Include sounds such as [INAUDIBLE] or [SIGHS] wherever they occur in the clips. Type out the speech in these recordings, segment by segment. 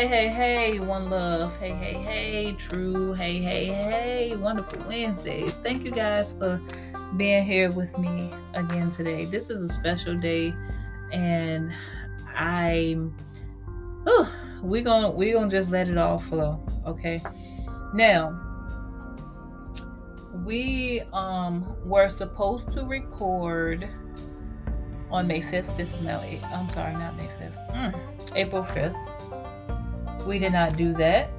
Hey, hey, hey, one love. Hey, hey, hey, true. Hey, hey, hey, wonderful Wednesdays. Thank you guys for being here with me again today. This is a special day, and I'm. Oh, we're gonna we're gonna just let it all flow. Okay. Now, we um were supposed to record on May 5th. This is now. I'm sorry, not May 5th. Mm, April 5th we did not do that.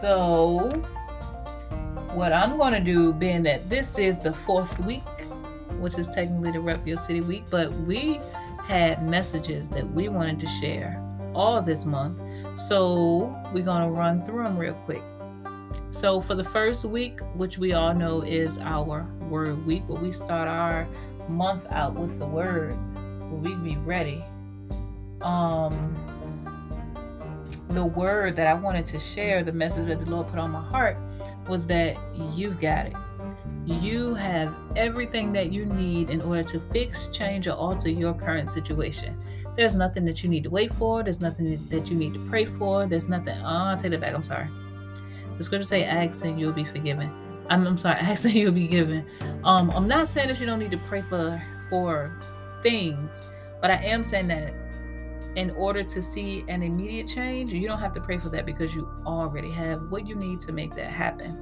So, what I'm going to do, being that this is the fourth week, which is technically the Rep Your City week, but we had messages that we wanted to share all this month. So, we're going to run through them real quick. So, for the first week, which we all know is our word week, but we start our month out with the word, we be ready. Um, the word that I wanted to share, the message that the Lord put on my heart, was that you've got it. You have everything that you need in order to fix, change, or alter your current situation. There's nothing that you need to wait for. There's nothing that you need to pray for. There's nothing. Oh, I'll take it back. I'm sorry. The scripture say, "Ask and you'll be forgiven." I'm, I'm sorry. [LAUGHS] Ask and you'll be given. Um, I'm not saying that you don't need to pray for for things, but I am saying that in order to see an immediate change, you don't have to pray for that because you already have what you need to make that happen.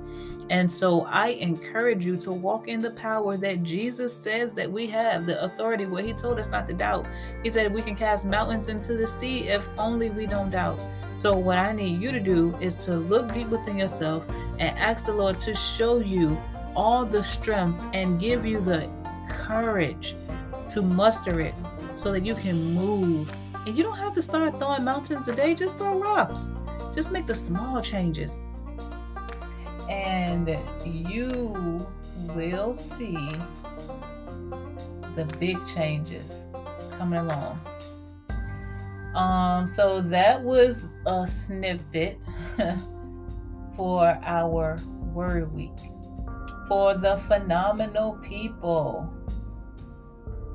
And so I encourage you to walk in the power that Jesus says that we have, the authority where he told us not to doubt. He said we can cast mountains into the sea if only we don't doubt. So what I need you to do is to look deep within yourself and ask the Lord to show you all the strength and give you the courage to muster it so that you can move and you don't have to start throwing mountains today, just throw rocks. Just make the small changes. And you will see the big changes coming along. Um, so that was a snippet [LAUGHS] for our word week. For the phenomenal people,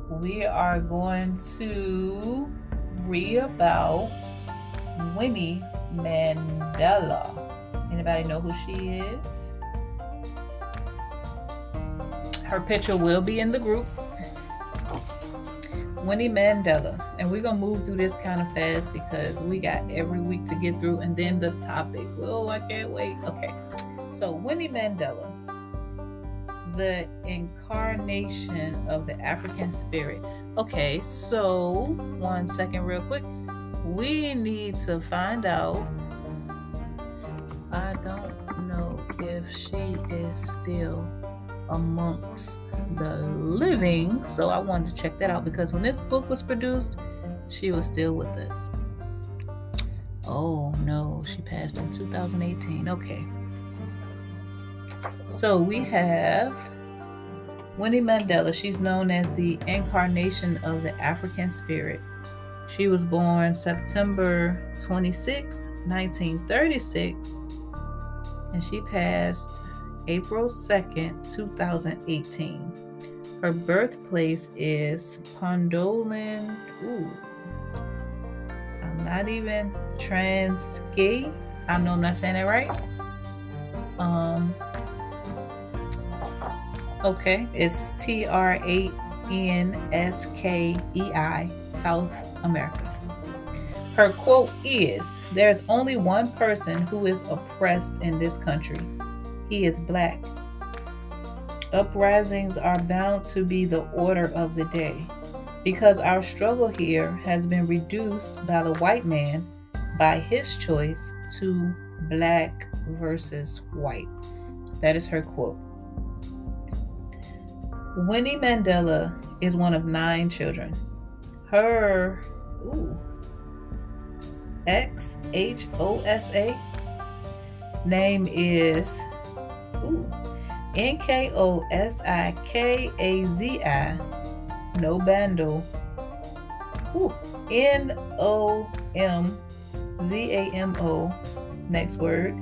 we are going to read about Winnie Mandela. Anybody know who she is? Her picture will be in the group. Winnie Mandela. And we're going to move through this kind of fast because we got every week to get through. And then the topic. Oh, I can't wait. Okay. So, Winnie Mandela, the incarnation of the African spirit. Okay, so one second, real quick. We need to find out. I don't know if she is still amongst the living. So I wanted to check that out because when this book was produced, she was still with us. Oh no, she passed in 2018. Okay. So we have Winnie Mandela, she's known as the incarnation of the African spirit. She was born September 26, 1936, and she passed April 2nd, 2018. Her birthplace is Pondoland. Ooh. I'm not even Transkei. I know I'm not saying that right. Um, Okay, it's T R A N S K E I, South America. Her quote is There's only one person who is oppressed in this country. He is black. Uprisings are bound to be the order of the day because our struggle here has been reduced by the white man by his choice to black versus white. That is her quote. Winnie Mandela is one of nine children. Her ooh, X H O S A name is ooh, N K O S I K A Z I Nobandla ooh, N O M Z A M O next word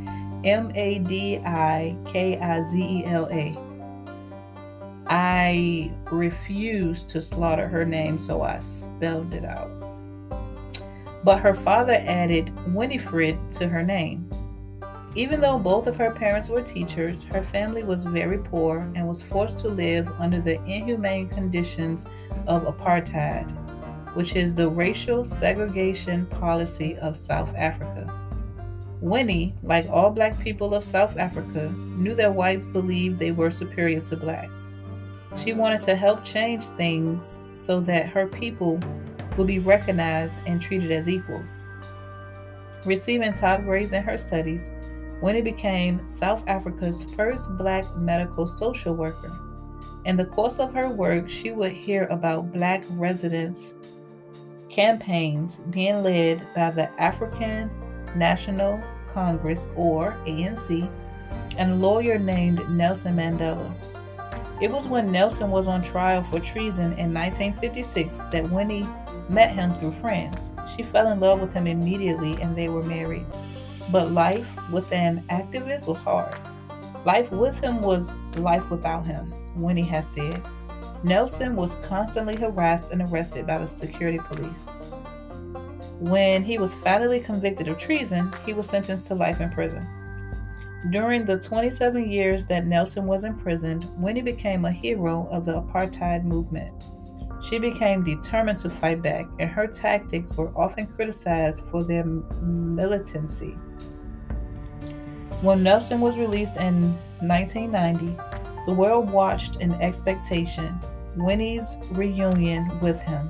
M A D I K I Z E L A I refused to slaughter her name, so I spelled it out. but her father added Winifred to her name. Even though both of her parents were teachers, her family was very poor and was forced to live under the inhumane conditions of apartheid, which is the racial segregation policy of South Africa. Winnie, like all black people of South Africa, knew that whites believed they were superior to blacks. She wanted to help change things so that her people would be recognized and treated as equals. Receiving top grades in her studies, Winnie became South Africa's first black medical social worker. In the course of her work, she would hear about black residents' campaigns being led by the African National Congress, or ANC, and a lawyer named Nelson Mandela. It was when Nelson was on trial for treason in 1956 that Winnie met him through friends. She fell in love with him immediately and they were married. But life with an activist was hard. Life with him was life without him, Winnie has said. Nelson was constantly harassed and arrested by the security police. When he was finally convicted of treason, he was sentenced to life in prison. During the 27 years that Nelson was imprisoned, Winnie became a hero of the apartheid movement. She became determined to fight back, and her tactics were often criticized for their militancy. When Nelson was released in 1990, the world watched in expectation Winnie's reunion with him.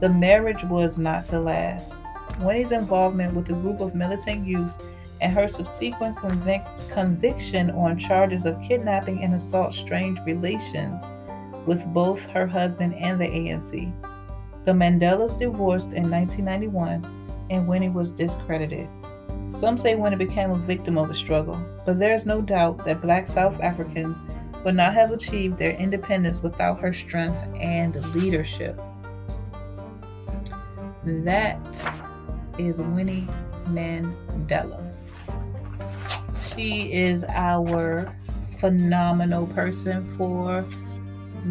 The marriage was not to last. Winnie's involvement with a group of militant youths and her subsequent convic- conviction on charges of kidnapping and assault strained relations with both her husband and the ANC. The Mandelas divorced in 1991 and Winnie was discredited. Some say Winnie became a victim of the struggle, but there is no doubt that black South Africans would not have achieved their independence without her strength and leadership. That is Winnie Mandela. She is our phenomenal person for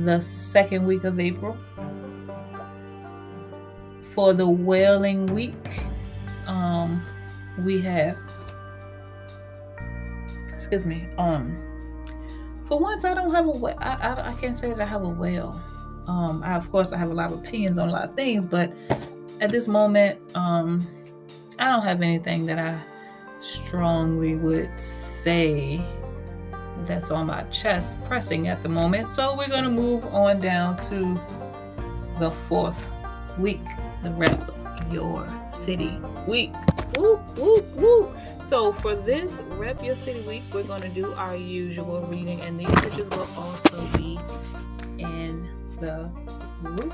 the second week of April. For the wailing week, um, we have excuse me, um for once I don't have a I, can't say that I have a whale. Um I of course I have a lot of opinions on a lot of things, but at this moment, um I don't have anything that I strongly would say that's on my chest pressing at the moment. So we're going to move on down to the fourth week, the Rep Your City week. So for this Rep Your City week, we're going to do our usual reading, and these pictures will also be in the group.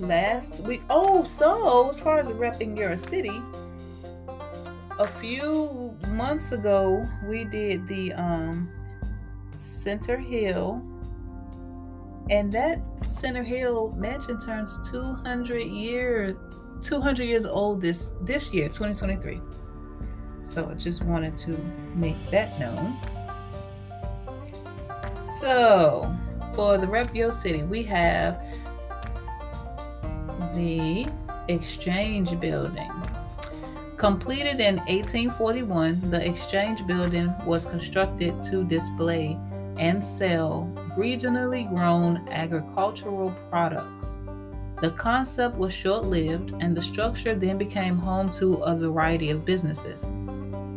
Last week, oh, so as far as repping your city, a few months ago we did the um Centre Hill. And that Centre Hill mansion turns 200 years 200 years old this this year 2023 so I just wanted to make that known. So for the Rep Your City we have the Exchange Building Completed in 1841, the Exchange Building was constructed to display and sell regionally grown agricultural products. The concept was short lived, and the structure then became home to a variety of businesses.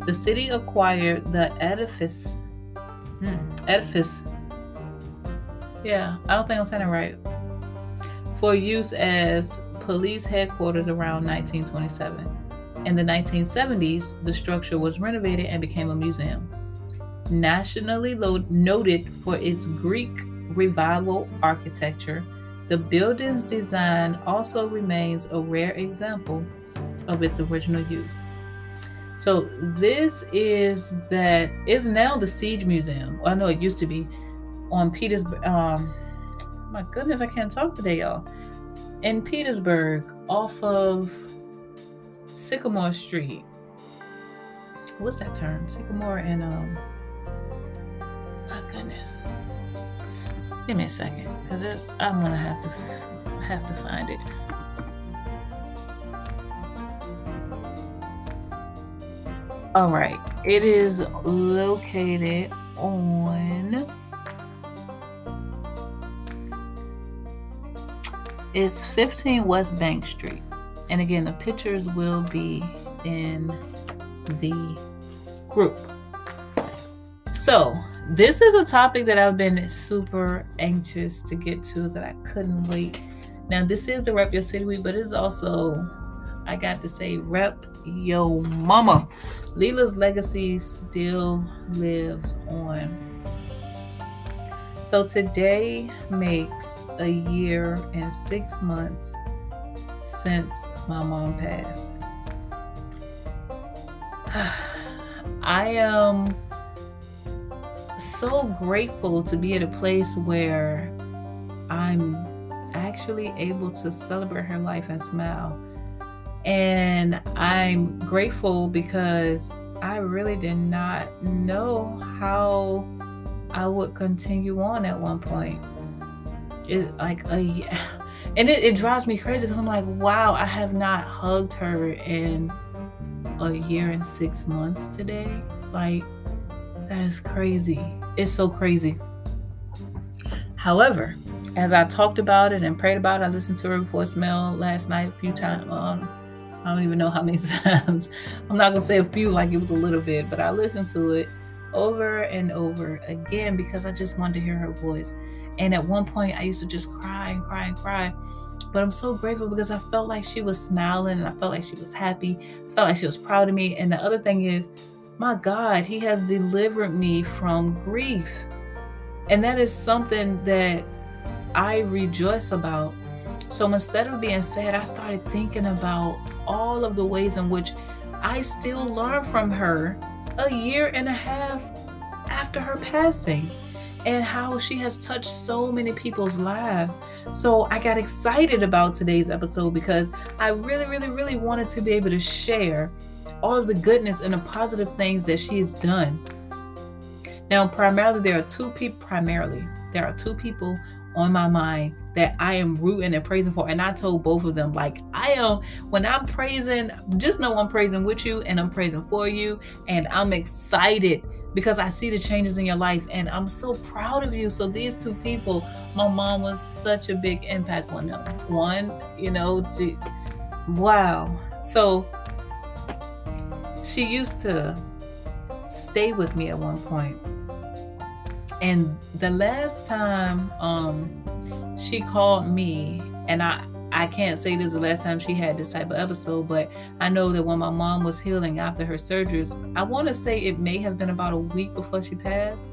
The city acquired the edifice. Hmm, edifice. Yeah, I don't think I'm saying it right. For use as police headquarters around 1927. In the 1970s, the structure was renovated and became a museum. Nationally lo- noted for its Greek revival architecture, the building's design also remains a rare example of its original use. So this is that is now the Siege Museum. I know it used to be on Petersburg. Um, my goodness, I can't talk today, y'all in Petersburg off of Sycamore Street. What's that term? Sycamore and um my goodness. Give me a second, because I'm gonna have to have to find it. All right, it is located on It's 15 West Bank Street. And again, the pictures will be in the group. So, this is a topic that I've been super anxious to get to that I couldn't wait. Now, this is the Rep Your City Week, but it's also, I got to say, Rep Yo Mama. Lela's legacy still lives on. So today makes a year and six months since my mom passed. [SIGHS] I am so grateful to be at a place where I'm actually able to celebrate her life and smile. And I'm grateful because I really did not know how I would continue on at one point. It like a [LAUGHS] and it, it drives me crazy because I'm like, wow, I have not hugged her in a year and six months today. Like that is crazy. It's so crazy. However, as I talked about it and prayed about it, I listened to her voicemail last night a few times. Um, I don't even know how many [LAUGHS] times. I'm not gonna say a few like it was a little bit, but I listened to it over and over again because I just wanted to hear her voice. And at one point, I used to just cry and cry and cry. But I'm so grateful because I felt like she was smiling and I felt like she was happy. I felt like she was proud of me. And the other thing is, my God, He has delivered me from grief. And that is something that I rejoice about. So instead of being sad, I started thinking about all of the ways in which I still learn from her a year and a half after her passing and how she has touched so many people's lives. So I got excited about today's episode because I really, really, really wanted to be able to share all of the goodness and the positive things that she has done. Now, primarily, there are two people, primarily, there are two people on my mind that I am rooting and praising for. And I told both of them, like, I am, when I'm praising, just know I'm praising with you and I'm praising for you. And I'm excited because I see the changes in your life and I'm so proud of you. So, these two people, my mom was such a big impact on them. One, you know, to, wow. So, she used to stay with me at one point and the last time um she called me and i I can't say this is the last time she had this type of episode, but I know that when my mom was healing after her surgeries, I want to say it may have been about a week before she passed.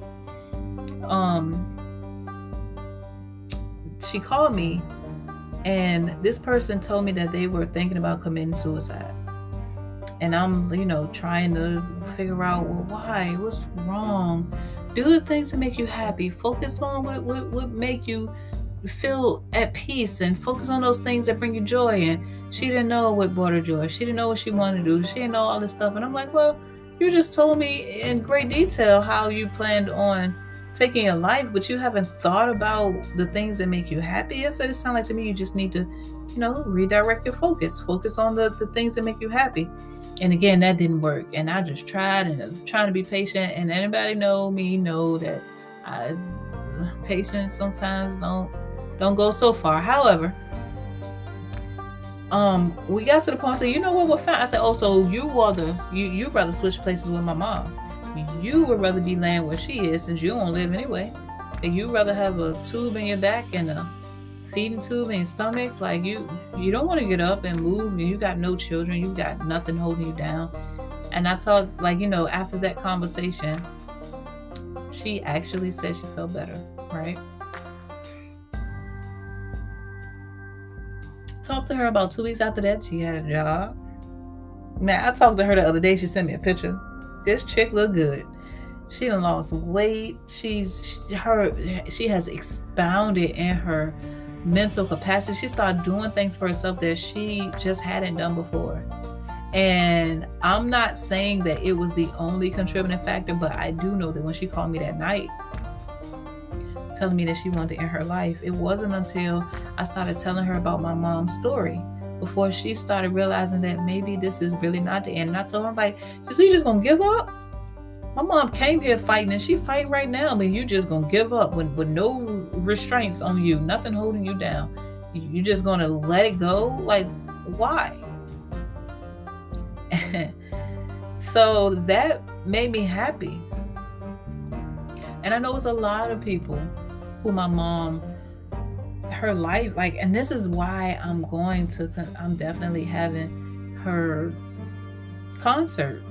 Um, she called me, and this person told me that they were thinking about committing suicide. And I'm, you know, trying to figure out, well, why? What's wrong? Do the things that make you happy. Focus on what, what, what make you feel at peace and focus on those things that bring you joy. And she didn't know what brought her joy. She didn't know what she wanted to do. She didn't know all this stuff. And i'm like well you just told me in great detail how you planned on taking your life but you haven't thought about the things that make you happy. I said it sounded like to me you just need to you know redirect your focus. Focus on the, the things that make you happy and again that didn't work. And i just tried and i was trying to be patient. And anybody know me know that I, patience sometimes don't don't go so far. However um we got to the point I said you know what we're fine I said oh so you rather you you rather switch places with my mom. You would rather be laying where she is since you don't live anyway. And you'd rather have a tube in your back and a feeding tube your stomach like you you don't want to get up and move and you got no children you got nothing holding you down. And i talked like you know after that conversation she actually said she felt better right? Talked to her about two weeks after that she had a job. Man i talked to her the other day she sent me a picture. This chick look good. She done lost weight. She's her she has expounded in her mental capacity. She started doing things for herself that she just hadn't done before. And I'm not saying that it was the only contributing factor, but I do know that when she called me that night, telling me that she wanted to end her life, it wasn't until I started telling her about my mom's story before she started realizing that maybe this is really not the end. And I told her, I'm like, so you just gonna give up? My mom came here fighting and she fighting right now. I mean, you just gonna give up with, with no restraints on you, nothing holding you down. You just gonna let it go? Like, why? [LAUGHS] so that made me happy. And I know it's a lot of people who my mom her life like and this is why i'm going to i'm definitely having her concert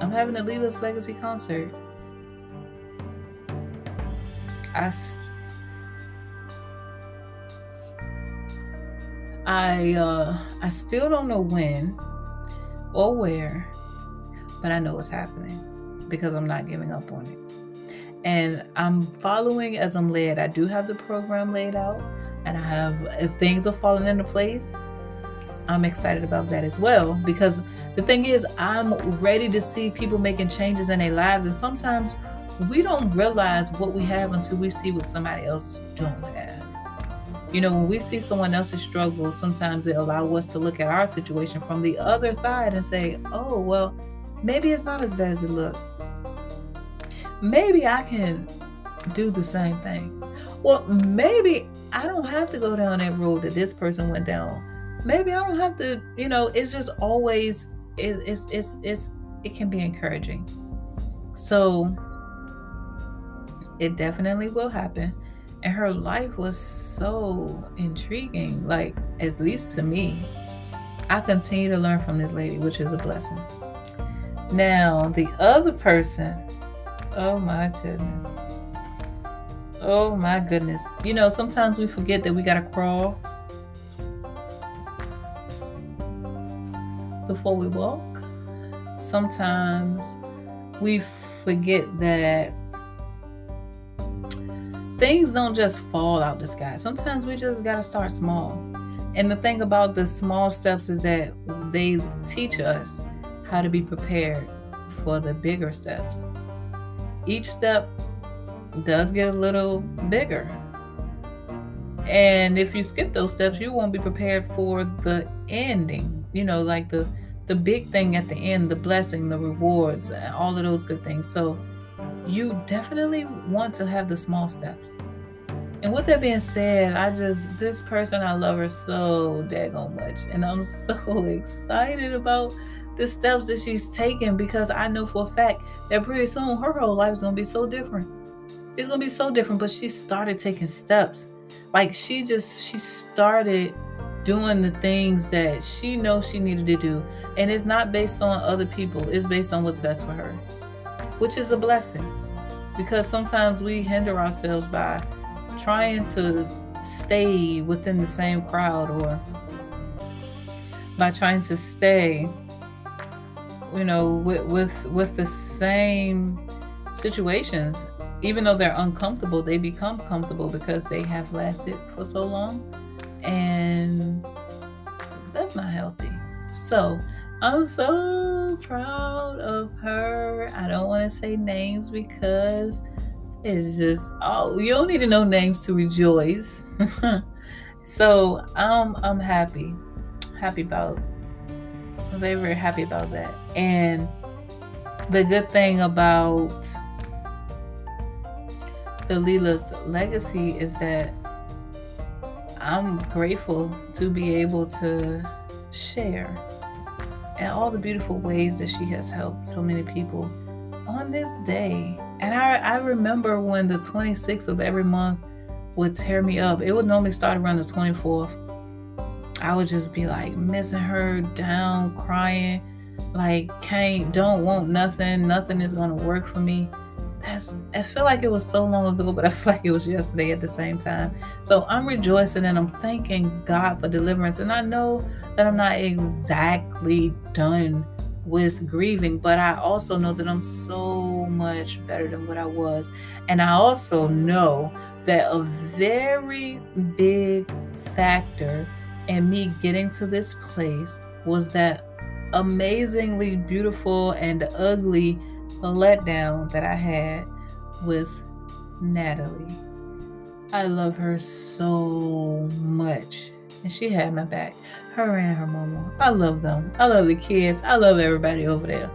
i'm having a Lela's legacy concert. I i uh i still don't know when or where but i know it's happening because i'm not giving up on it. And i'm following as i'm led. I do have the program laid out and I have things are falling into place, I'm excited about that as well because the thing is, I'm ready to see people making changes in their lives, and sometimes we don't realize what we have until we see what somebody else don't have. You know, when we see someone else's struggle, sometimes it allows us to look at our situation from the other side and say, "Oh, well, maybe it's not as bad as it looks. Maybe I can do the same thing. Well, maybe I don't have to go down that road that this person went down. Maybe I don't have to, you know, it's just always it, it's it's it's it can be encouraging. So it definitely will happen. And her life was so intriguing, like at least to me. I continue to learn from this lady, which is a blessing. Now, the other person, oh my goodness. Oh my goodness. You know, sometimes we forget that we got to crawl before we walk. Sometimes we forget that things don't just fall out the sky. Sometimes we just got to start small. And the thing about the small steps is that they teach us how to be prepared for the bigger steps. Each step does get a little bigger. And if you skip those steps, you won't be prepared for the ending. You know, like the the big thing at the end, the blessing, the rewards, all of those good things. So you definitely want to have the small steps. And with that being said, I just this person I love her so daggone much. And I'm [LAUGHS] so excited about the steps that she's taking because I know for a fact that pretty soon her whole life is gonna be so different it's gonna be so different. But she started taking steps. Like she just she started doing the things that she knows she needed to do. And it's not based on other people, it's based on what's best for her. Which is a blessing. Because sometimes we hinder ourselves by trying to stay within the same crowd or by trying to stay you know with with with the same situations even though they're uncomfortable, they become comfortable because they have lasted for so long. And that's not healthy. So I'm so proud of her. I don't want to say names because it's just oh you don't need to know names to rejoice. [LAUGHS] so I'm I'm happy. Happy about very, very happy about that. And the good thing about the Lela's legacy is that I'm grateful to be able to share and all the beautiful ways that she has helped so many people on this day. And I, I remember when the 26th of every month would tear me up. It would normally start around the 24th. I would just be like missing her down, crying, like can't, don't want nothing, nothing is gonna work for me that's I feel like it was so long ago, but I feel like it was yesterday at the same time. So I'm rejoicing and I'm thanking God for deliverance. And I know that I'm not exactly done with grieving, but I also know that I'm so much better than what I was. And I also know that a very big factor in me getting to this place was that amazingly beautiful and ugly letdown that I had with Natalie. I love her so much. And she had my back. Her and her mama. I love them. I love the kids. I love everybody over there.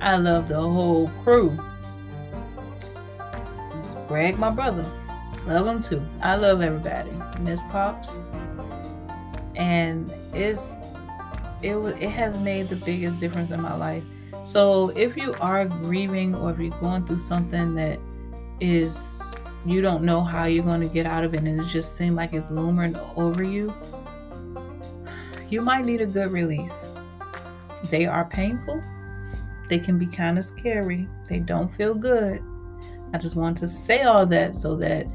I love the whole crew. Greg, my brother. Love him too. I love everybody. Miss Pops. And it's it it has made the biggest difference in my life. So if you are grieving or if you're going through something that is you don't know how you're going to get out of it and it just seems like it's looming over you, you might need a good release. They are painful. They can be kind of scary. They don't feel good. I just want to say all that so that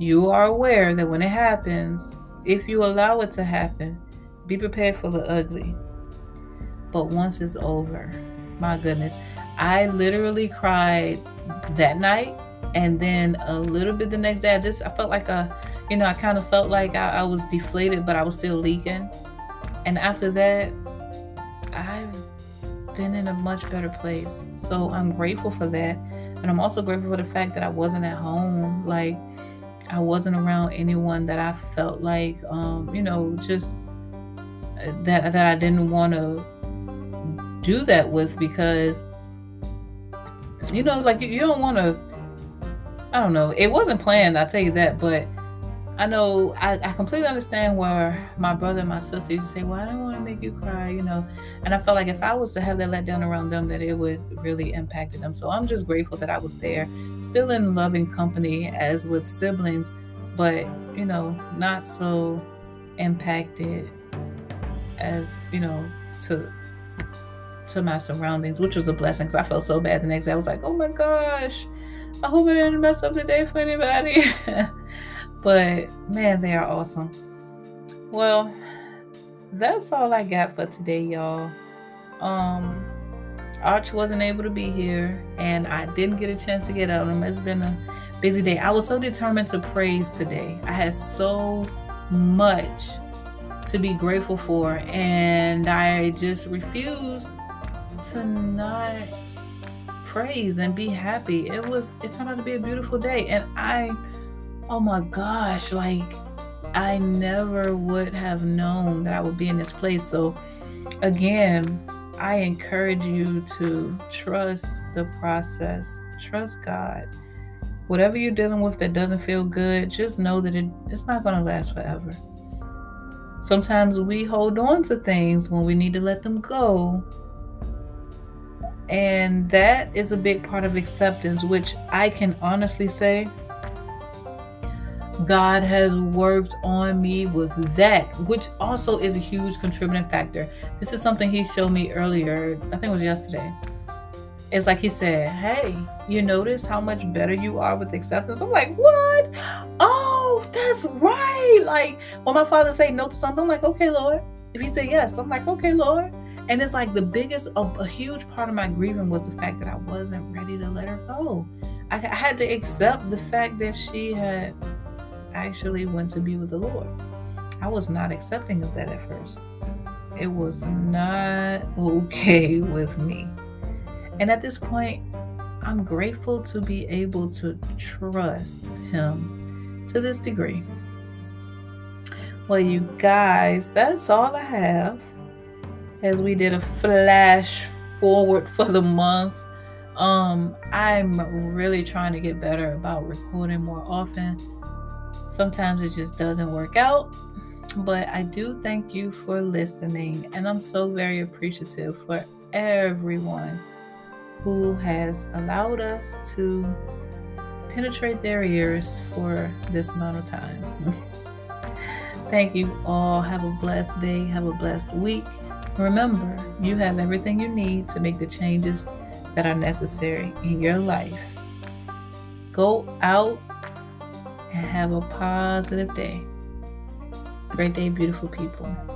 you are aware that when it happens, if you allow it to happen, be prepared for the ugly. But once it's over, my goodness, I literally cried that night and then a little bit the next day. I just I felt like a, you know, I kind of felt like I, I was deflated, but I was still leaking. And after that, I've been in a much better place. So I'm grateful for that. And I'm also grateful for the fact that I wasn't at home. Like I wasn't around anyone that I felt like, um, you know, just uh, that that I didn't want to do that with because, you know, like you, you don't want to. I don't know. It wasn't planned. i'll tell you that, but I know I, I completely understand where my brother and my sister used to say, Well, I don't want to make you cry, you know. And I felt like if I was to have that let down around them, that it would really impact them. So I'm just grateful that I was there, still in loving company as with siblings, but you know, not so impacted as, you know, to to my surroundings, which was a blessing because I felt so bad the next day. I was like, Oh my gosh, I hope I didn't mess up the day for anybody. [LAUGHS] But man, they are awesome. Well, that's all I got for today, y'all. Um, Arch wasn't able to be here, and I didn't get a chance to get out him. It's been a busy day. I was so determined to praise today. I had so much to be grateful for, and I just refused to not praise and be happy. It was it turned out to be a beautiful day, and I oh my gosh, like I never would have known that I would be in this place. So, again, I encourage you to trust the process, trust God. Whatever you're dealing with that doesn't feel good, just know that it, it's not going to last forever. Sometimes we hold on to things when we need to let them go. And that is a big part of acceptance, which I can honestly say God has worked on me with that, which also is a huge contributing factor. This is something he showed me earlier, I think it was yesterday. It's like he said, Hey, you notice how much better you are with acceptance? I'm like, What? Oh, that's right. Like when my father say no to something, I'm like, Okay, Lord. If he said yes, I'm like, Okay, Lord. And it's like the biggest, a, a huge part of my grieving was the fact that I wasn't ready to let her go. I, I had to accept the fact that she had actually went to be with the Lord. I was not accepting of that at first. It was not okay [LAUGHS] with me. And at this point, I'm grateful to be able to trust Him to this degree. Well, you guys, that's all I have. As we did a flash forward for the month. Um, I'm really trying to get better about recording more often Sometimes it just doesn't work out. But I do thank you for listening, and I'm so very appreciative for everyone who has allowed us to penetrate their ears for this amount of time. [LAUGHS] Thank you all. Have a blessed day. Have a blessed week. Remember, you have everything you need to make the changes that are necessary in your life. Go out and have a positive day. Great day, beautiful people.